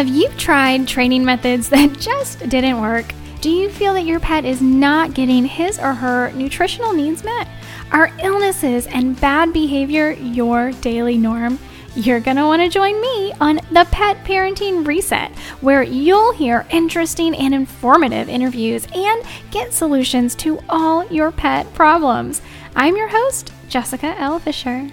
Have you tried training methods that just didn't work? Do you feel that your pet is not getting his or her nutritional needs met? Are illnesses and bad behavior your daily norm? You're going to want to join me on the Pet Parenting Reset, where you'll hear interesting and informative interviews and get solutions to all your pet problems. I'm your host, Jessica L. Fisher.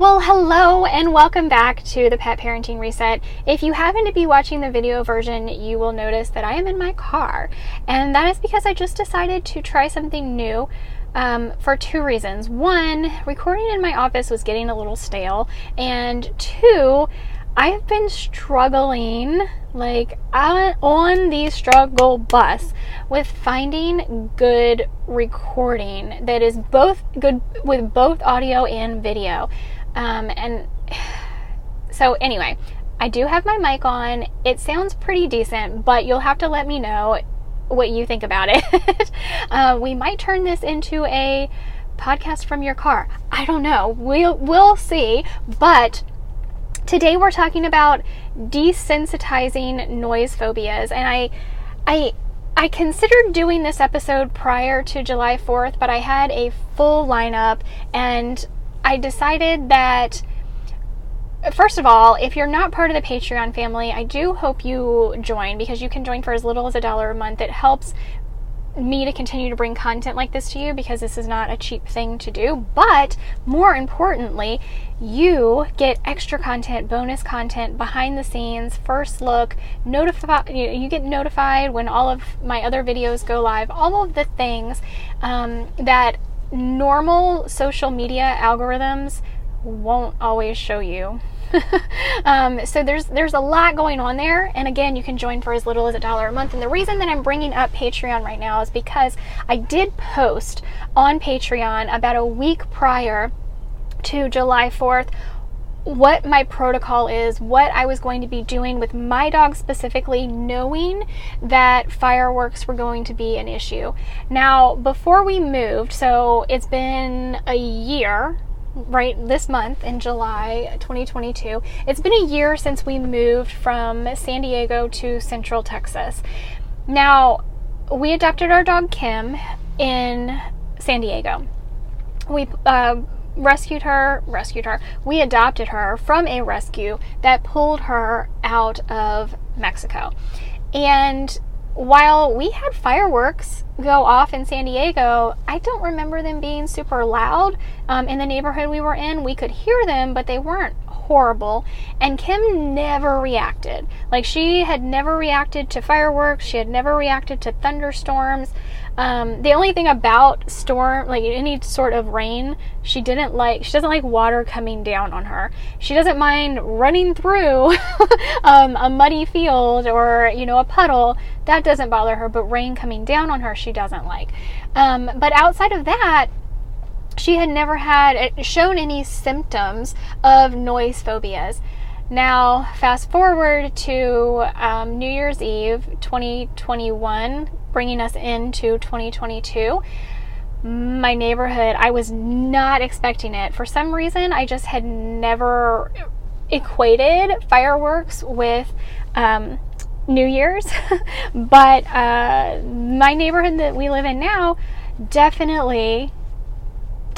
Well, hello and welcome back to the Pet Parenting Reset. If you happen to be watching the video version, you will notice that I am in my car. And that is because I just decided to try something new um, for two reasons. One, recording in my office was getting a little stale. And two, I've been struggling, like on the struggle bus, with finding good recording that is both good with both audio and video. Um, and so, anyway, I do have my mic on. It sounds pretty decent, but you'll have to let me know what you think about it. uh, we might turn this into a podcast from your car. I don't know. We'll we'll see. But today we're talking about desensitizing noise phobias, and I I I considered doing this episode prior to July 4th, but I had a full lineup and I decided that first of all, if you're not part of the Patreon family, I do hope you join because you can join for as little as a dollar a month. It helps me to continue to bring content like this to you because this is not a cheap thing to do. But more importantly, you get extra content, bonus content, behind the scenes, first look, notify you get notified when all of my other videos go live, all of the things um, that normal social media algorithms won't always show you. um, so there's there's a lot going on there, and again, you can join for as little as a dollar a month. And the reason that I'm bringing up Patreon right now is because I did post on Patreon about a week prior to July 4th what my protocol is, what I was going to be doing with my dog specifically, knowing that fireworks were going to be an issue. Now, before we moved, so it's been a year, right, this month in July 2022, it's been a year since we moved from San Diego to Central Texas. Now, we adopted our dog Kim in San Diego. We, uh, rescued her, rescued her. We adopted her from a rescue that pulled her out of Mexico. And while we had fireworks go off in San Diego, I don't remember them being super loud. Um, in the neighborhood we were in, we could hear them, but they weren't horrible. And Kim never reacted. Like, she had never reacted to fireworks, she had never reacted to thunderstorms. Um, the only thing about storm, like any sort of rain, she didn't like. She doesn't like water coming down on her. She doesn't mind running through um, a muddy field or you know a puddle. That doesn't bother her. But rain coming down on her, she doesn't like. Um, but outside of that, she had never had uh, shown any symptoms of noise phobias. Now, fast forward to um, New Year's Eve 2021, bringing us into 2022. My neighborhood, I was not expecting it. For some reason, I just had never equated fireworks with um, New Year's. but uh, my neighborhood that we live in now definitely,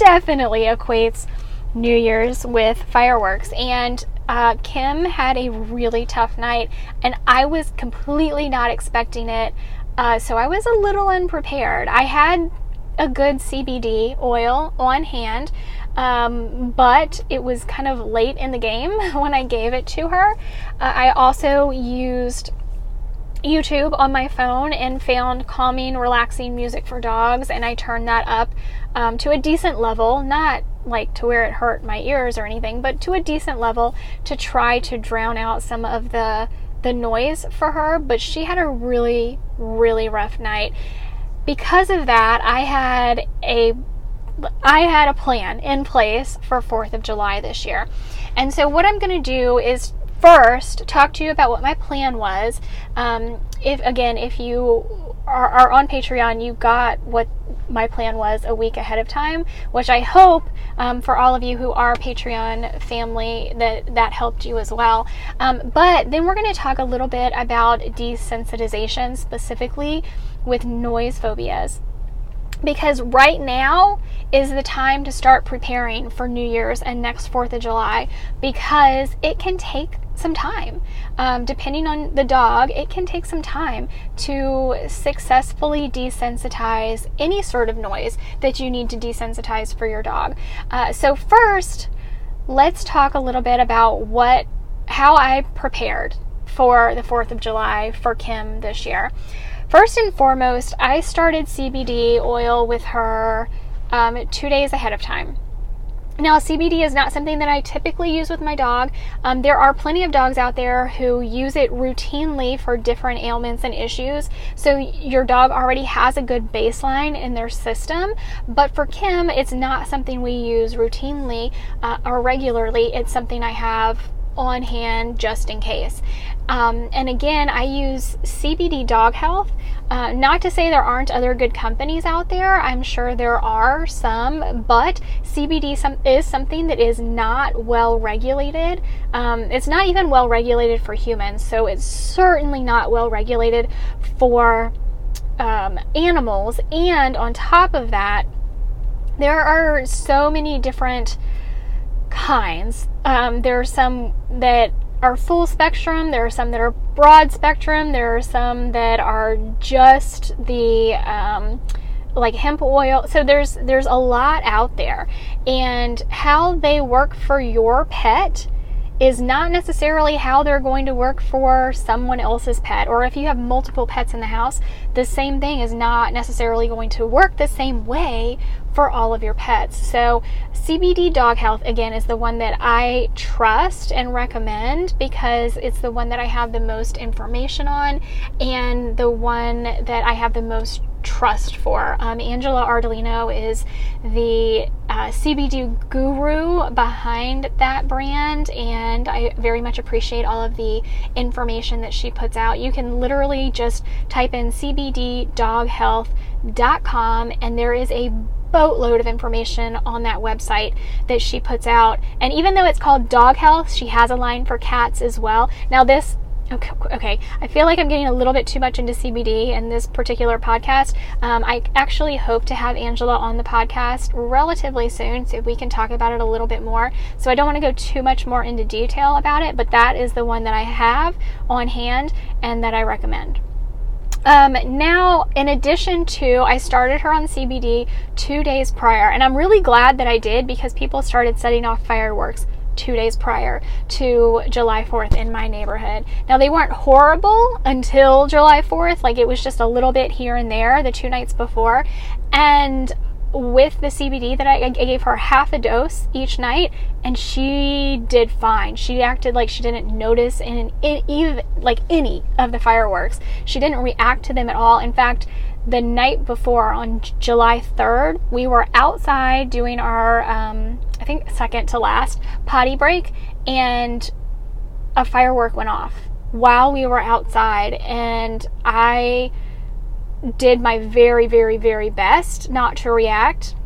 definitely equates New Year's with fireworks. And uh, Kim had a really tough night, and I was completely not expecting it. Uh, so I was a little unprepared. I had a good CBD oil on hand, um, but it was kind of late in the game when I gave it to her. Uh, I also used YouTube on my phone and found calming, relaxing music for dogs, and I turned that up um, to a decent level, not like to where it hurt my ears or anything, but to a decent level to try to drown out some of the the noise for her. But she had a really, really rough night. Because of that, I had a I had a plan in place for 4th of July this year. And so what I'm going to do is first talk to you about what my plan was. Um, if again, if you are, are, on Patreon, you got what my plan was a week ahead of time, which I hope um, for all of you who are Patreon family that that helped you as well. Um, but then we're going to talk a little bit about desensitization specifically with noise phobias because right now is the time to start preparing for New Year's and next 4th of July because it can take some time. Um, depending on the dog, it can take some time to successfully desensitize any sort of noise that you need to desensitize for your dog. Uh, so, first, let's talk a little bit about what how I prepared for the 4th of July for Kim this year. First and foremost, I started CBD oil with her um, two days ahead of time. Now, CBD is not something that I typically use with my dog. Um, there are plenty of dogs out there who use it routinely for different ailments and issues. So, your dog already has a good baseline in their system. But for Kim, it's not something we use routinely uh, or regularly. It's something I have on hand just in case. Um, and again, I use CBD Dog Health. Uh, not to say there aren't other good companies out there, I'm sure there are some, but CBD some, is something that is not well regulated. Um, it's not even well regulated for humans, so it's certainly not well regulated for um, animals. And on top of that, there are so many different kinds. Um, there are some that are full spectrum, there are some that are broad spectrum, there are some that are just the um, like hemp oil. So there's there's a lot out there, and how they work for your pet is not necessarily how they're going to work for someone else's pet. Or if you have multiple pets in the house, the same thing is not necessarily going to work the same way for all of your pets. So, CBD Dog Health, again, is the one that I trust and recommend because it's the one that I have the most information on and the one that I have the most trust for. Um, Angela Ardolino is the uh, CBD guru behind that brand, and I very much appreciate all of the information that she puts out. You can literally just type in cbddoghealth.com, and there is a boatload of information on that website that she puts out. And even though it's called Dog Health, she has a line for cats as well. Now, this Okay, okay, I feel like I'm getting a little bit too much into CBD in this particular podcast. Um, I actually hope to have Angela on the podcast relatively soon so we can talk about it a little bit more. So I don't want to go too much more into detail about it, but that is the one that I have on hand and that I recommend. Um, now, in addition to, I started her on CBD two days prior, and I'm really glad that I did because people started setting off fireworks two days prior to July 4th in my neighborhood. Now, they weren't horrible until July 4th, like it was just a little bit here and there the two nights before. And with the CBD that I, I, gave her half a dose each night, and she did fine. She acted like she didn't notice in, in even like any of the fireworks. She didn't react to them at all. In fact, the night before on July 3rd, we were outside doing our, um, I think, second to last potty break, and a firework went off while we were outside. And I did my very, very, very best not to react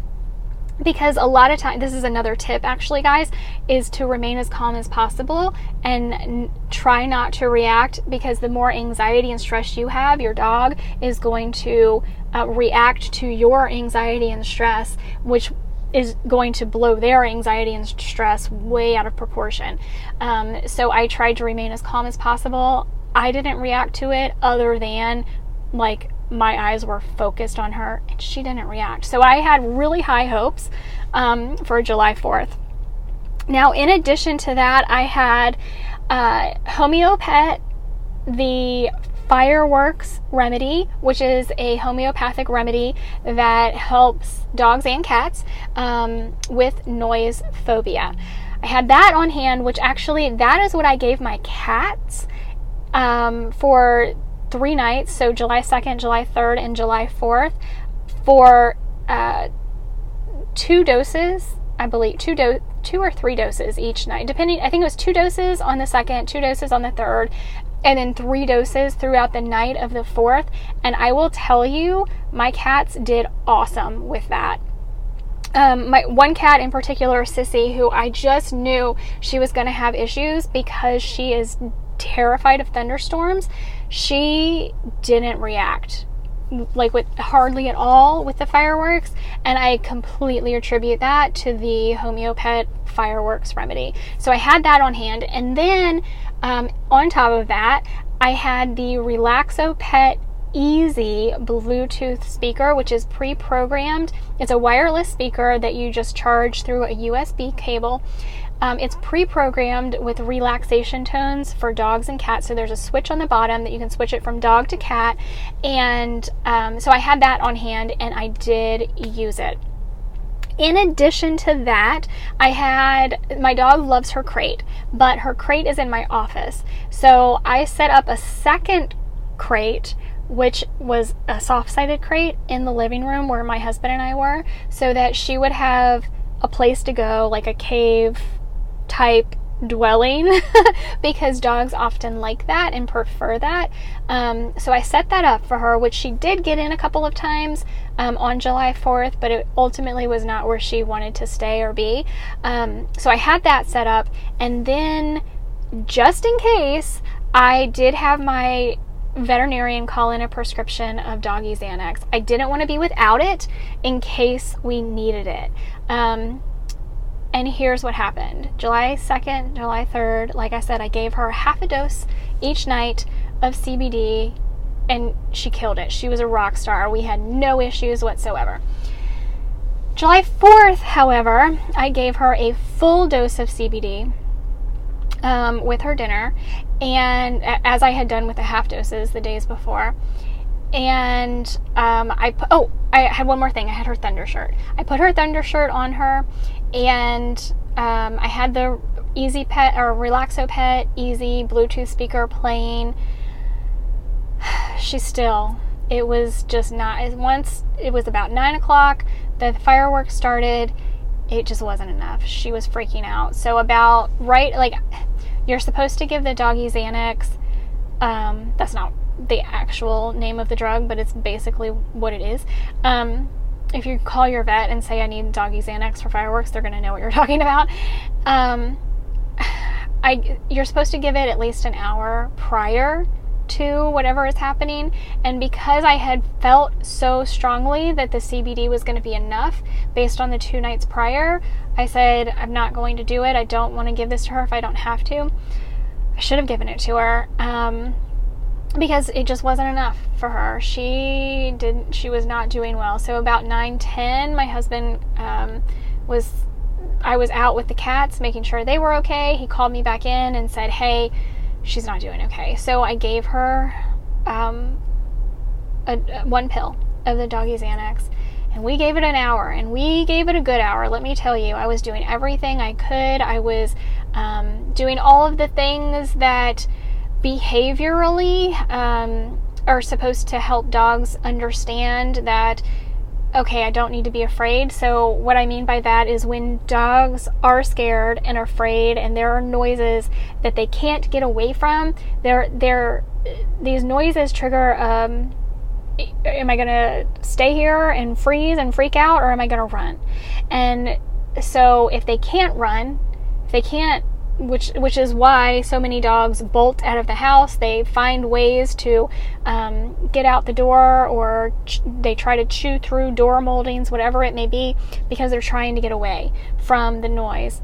because a lot of time this is another tip actually guys is to remain as calm as possible and n- try not to react because the more anxiety and stress you have your dog is going to uh, react to your anxiety and stress which is going to blow their anxiety and stress way out of proportion um, so i tried to remain as calm as possible i didn't react to it other than like my eyes were focused on her and she didn't react. So I had really high hopes um, for July 4th. Now, in addition to that, I had uh, Homeopet, the fireworks remedy, which is a homeopathic remedy that helps dogs and cats um, with noise phobia. I had that on hand, which actually that is what I gave my cats um, for three nights, so July 2nd, July 3rd, and July 4th, for uh, two doses, I believe, two do- two or three doses each night, depending. I think it was two doses on the second, two doses on the third, and then three doses throughout the night of the fourth. And I will tell you, my cats did awesome with that. Um, my one cat in particular, Sissy, who I just knew she was going to have issues because she is terrified of thunderstorms. She didn't react like with hardly at all with the fireworks and i completely attribute that to the homeopet fireworks remedy so i had that on hand and then um, on top of that i had the relaxo pet easy bluetooth speaker which is pre-programmed it's a wireless speaker that you just charge through a usb cable um, it's pre-programmed with relaxation tones for dogs and cats. So there's a switch on the bottom that you can switch it from dog to cat. And um, so I had that on hand and I did use it. In addition to that, I had my dog loves her crate, but her crate is in my office. So I set up a second crate which was a soft sided crate in the living room where my husband and I were, so that she would have a place to go, like a cave type dwelling because dogs often like that and prefer that. Um, so I set that up for her, which she did get in a couple of times um, on July 4th, but it ultimately was not where she wanted to stay or be. Um, so I had that set up, and then just in case, I did have my veterinarian call in a prescription of doggy Xanax. I didn't want to be without it in case we needed it. Um, and here's what happened July 2nd, July 3rd, like I said, I gave her half a dose each night of CBD and she killed it. She was a rock star. We had no issues whatsoever. July 4th, however, I gave her a full dose of CBD um, with her dinner, and as I had done with the half doses the days before. And um, I oh, I had one more thing. I had her thunder shirt. I put her thunder shirt on her, and um, I had the Easy Pet or Relaxo Pet Easy Bluetooth speaker playing. She still, it was just not. Once it was about nine o'clock, the fireworks started. It just wasn't enough. She was freaking out. So about right, like you're supposed to give the doggy Xanax. Um, that's not the actual name of the drug, but it's basically what it is. Um, if you call your vet and say I need doggy Xanax for fireworks, they're going to know what you're talking about. Um, I you're supposed to give it at least an hour prior to whatever is happening and because I had felt so strongly that the CBD was going to be enough based on the two nights prior, I said I'm not going to do it. I don't want to give this to her if I don't have to. I should have given it to her. Um, because it just wasn't enough for her. She didn't. She was not doing well. So about nine ten, my husband um, was. I was out with the cats, making sure they were okay. He called me back in and said, "Hey, she's not doing okay." So I gave her um, a, a, one pill of the doggy Xanax, and we gave it an hour, and we gave it a good hour. Let me tell you, I was doing everything I could. I was um, doing all of the things that behaviorally um, are supposed to help dogs understand that okay, I don't need to be afraid. So, what I mean by that is when dogs are scared and afraid, and there are noises that they can't get away from, they're, they're, these noises trigger um, am I going to stay here and freeze and freak out, or am I going to run? And so, if they can't run, if they can't which which is why so many dogs bolt out of the house. They find ways to um, get out the door, or ch- they try to chew through door moldings, whatever it may be, because they're trying to get away from the noise.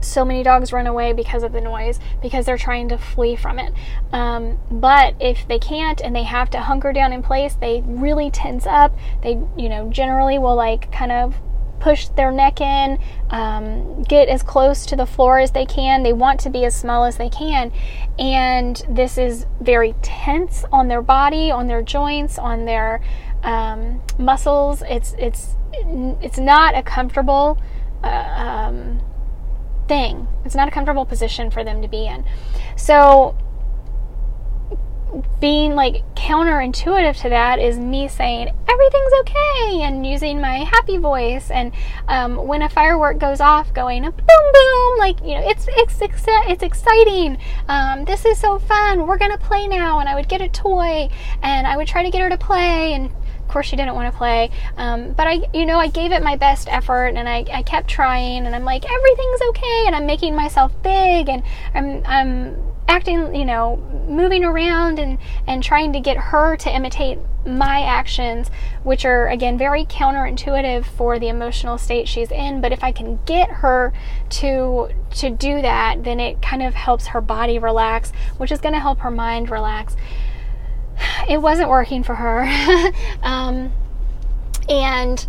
So many dogs run away because of the noise because they're trying to flee from it. Um, but if they can't and they have to hunker down in place, they really tense up. They, you know, generally will like kind of push their neck in, um, get as close to the floor as they can. They want to be as small as they can. And this is very tense on their body, on their joints, on their um, muscles. It's, it's, it's not a comfortable uh, um, thing. It's not a comfortable position for them to be in. So being like counterintuitive to that is me saying everything's okay and using my happy voice. And um, when a firework goes off going boom boom like you know it's it's it's exciting. Um, this is so fun. We're gonna play now. And i would get a toy and i would try to get her to play. And of course she didn't want to play. Um, but i you know i gave it my best effort and I, I kept trying. And i'm like everything's okay. And i'm making myself big and i'm i'm acting, you know, moving around and, and trying to get her to imitate my actions, which are again very counterintuitive for the emotional state she's in. But if I can get her to to do that, then it kind of helps her body relax, which is going to help her mind relax. It wasn't working for her, um, and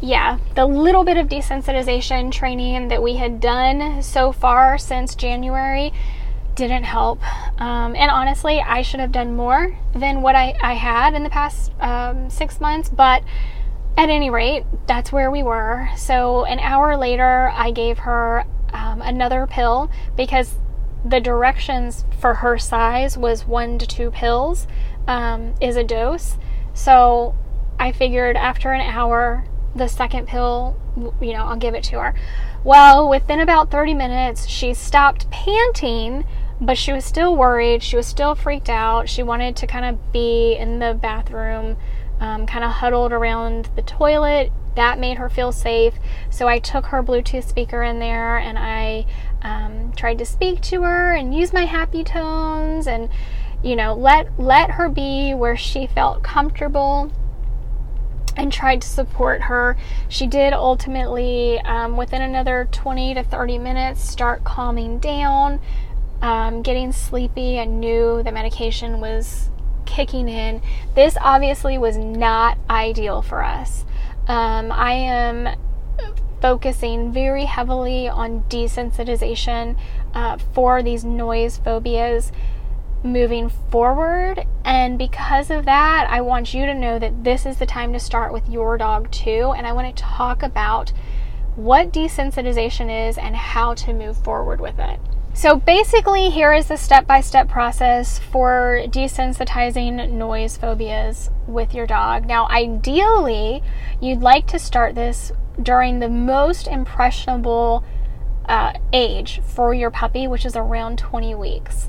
yeah, the little bit of desensitization training that we had done so far since January didn't help. Um, and honestly, I should have done more than what I, I had in the past um, six months. But at any rate, that's where we were. So an hour later, I gave her um, another pill because the directions for her size was one to two pills um, is a dose. So I figured after an hour, the second pill, you know, I'll give it to her. Well, within about 30 minutes, she stopped panting but she was still worried. She was still freaked out. She wanted to kind of be in the bathroom, um, kind of huddled around the toilet. That made her feel safe. So I took her Bluetooth speaker in there and I um, tried to speak to her and use my happy tones and you know let let her be where she felt comfortable and tried to support her. She did ultimately, um, within another 20 to 30 minutes, start calming down um, getting sleepy. I knew the medication was kicking in. This obviously was not ideal for us. Um, I am focusing very heavily on desensitization uh, for these noise phobias moving forward. And because of that, I want you to know that this is the time to start with your dog too. And I want to talk about what desensitization is and how to move forward with it. So basically, here is the step by step process for desensitizing noise phobias with your dog. Now, ideally, you'd like to start this during the most impressionable uh, age for your puppy, which is around 20 weeks.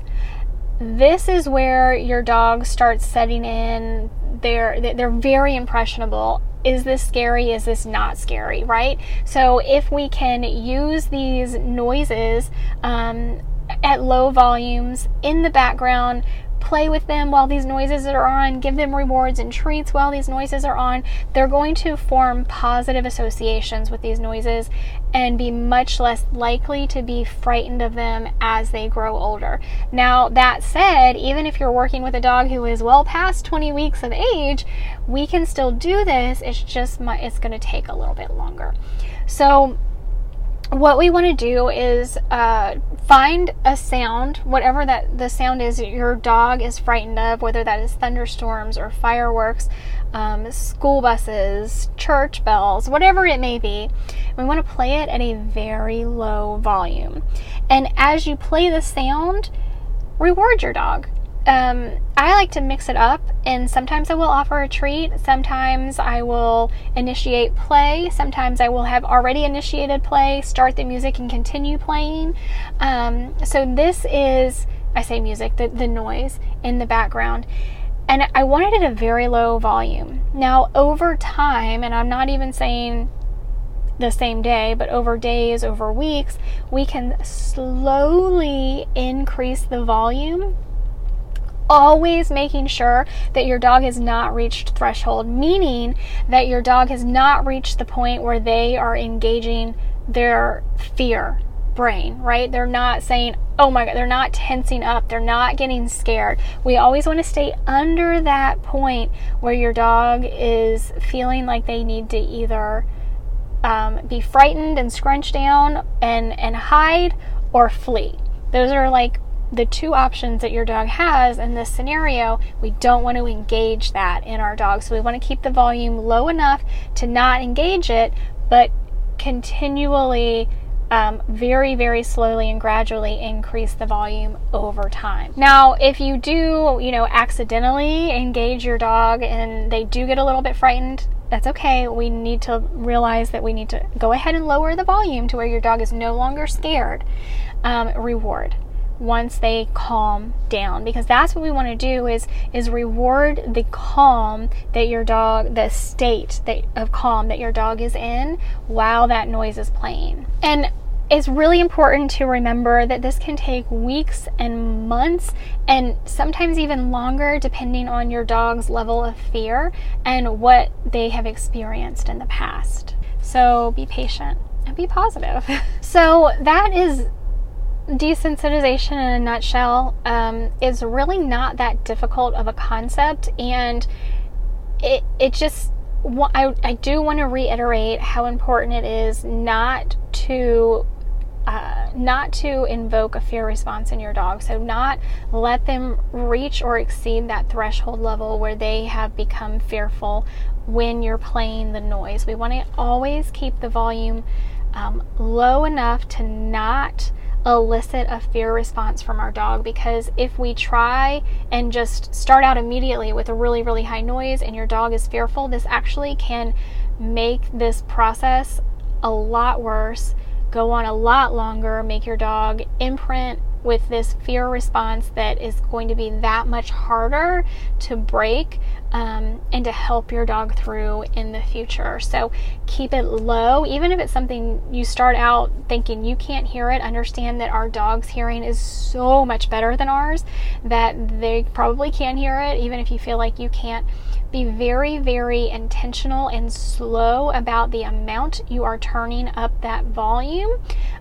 This is where your dog starts setting in. They're they're very impressionable is this scary? Is this not scary? Right? So, if we can use these noises um, at low volumes in the background play with them while these noises are on, give them rewards and treats while these noises are on, they're going to form positive associations with these noises and be much less likely to be frightened of them as they grow older. Now, that said, even if you're working with a dog who is well past 20 weeks of age, we can still do this. It's just it's going to take a little bit longer. So, what we want to do is uh, find a sound, whatever that the sound is your dog is frightened of, whether that is thunderstorms or fireworks, um, school buses, church bells, whatever it may be. We want to play it at a very low volume. And as you play the sound, reward your dog um, I like to mix it up, and sometimes I will offer a treat. Sometimes I will initiate play. Sometimes I will have already initiated play, start the music, and continue playing. Um, so, this is, I say music, the, the noise in the background. And I want it at a very low volume. Now, over time, and I'm not even saying the same day, but over days, over weeks, we can slowly increase the volume always making sure that your dog has not reached threshold, meaning that your dog has not reached the point where they are engaging their fear brain, right? They're not saying, oh my God, they're not tensing up, they're not getting scared. We always want to stay under that point where your dog is feeling like they need to either um, be frightened and scrunch down and, and hide or flee. Those are like the two options that your dog has in this scenario, we don't want to engage that in our dog. So we want to keep the volume low enough to not engage it, but continually um, very, very slowly and gradually increase the volume over time. Now, if you do, you know, accidentally engage your dog and they do get a little bit frightened, that's okay. We need to realize that we need to go ahead and lower the volume to where your dog is no longer scared. Um, reward once they calm down. Because that's what we want to do is is reward the calm that your dog the state that, of calm that your dog is in while that noise is playing. And it's really important to remember that this can take weeks and months and sometimes even longer depending on your dog's level of fear and what they have experienced in the past. So be patient and be positive. So that is desensitization in a nutshell um, is really not that difficult of a concept and it, it just I, I do want to reiterate how important it is not to uh, not to invoke a fear response in your dog. So, not let them reach or exceed that threshold level where they have become fearful when you're playing the noise. We want to always keep the volume um, low enough to not elicit a fear response from our dog because if we try and just start out immediately with a really, really high noise and your dog is fearful, this actually can make this process a lot worse, go on a lot longer, make your dog imprint with this fear response that is going to be that much harder to break um, and to help your dog through in the future. So keep it low, even if it's something you start out thinking you can't hear it. Understand that our dog's hearing is so much better than ours that they probably can hear it, even if you feel like you can't be very, very intentional and slow about the amount you are turning up that volume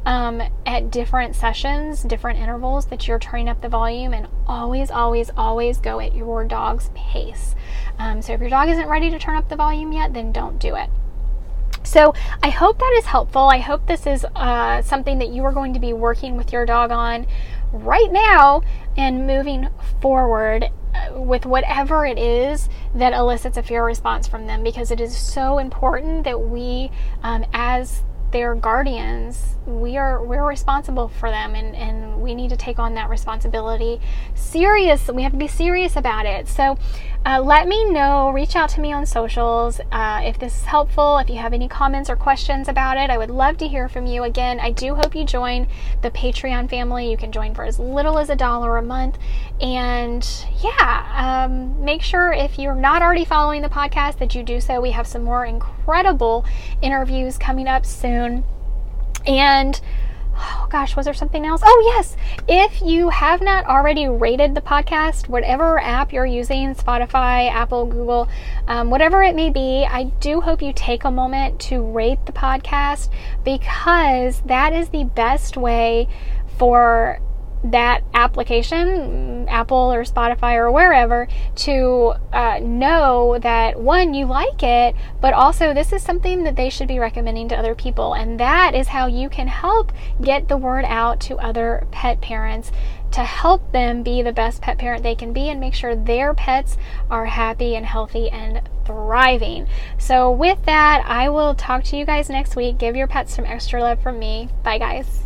um, at different sessions, different intervals that you're turning up the volume, and always, always, always go at your dog's pace. Um, so if your dog isn't ready to turn up the volume yet, then don't do it. So, I hope that is helpful. I hope this is uh, something that you are going to be working with your dog on right now and moving forward with whatever it is that elicits a fear response from them because it is so important that we um, as their guardians we are we're responsible for them and and we need to take on that responsibility serious we have to be serious about it. So uh, let me know reach out to me on socials uh, if this is helpful if you have any comments or questions about it. I would love to hear from you. Again i do hope you join the patreon family. You can join for as little as a dollar a month. And yeah um, make sure if you're not already following the podcast that you do so. We have some more incredible interviews coming up soon. And oh gosh, was there something else? Oh, yes. If you have not already rated the podcast, whatever app you're using Spotify, Apple, Google, um, whatever it may be I do hope you take a moment to rate the podcast because that is the best way for that application, Apple or Spotify or wherever, to uh, know that one, you like it, but also this is something that they should be recommending to other people. And that is how you can help get the word out to other pet parents to help them be the best pet parent they can be and make sure their pets are happy and healthy and thriving. So, with that, I will talk to you guys next week. Give your pets some extra love from me. Bye, guys.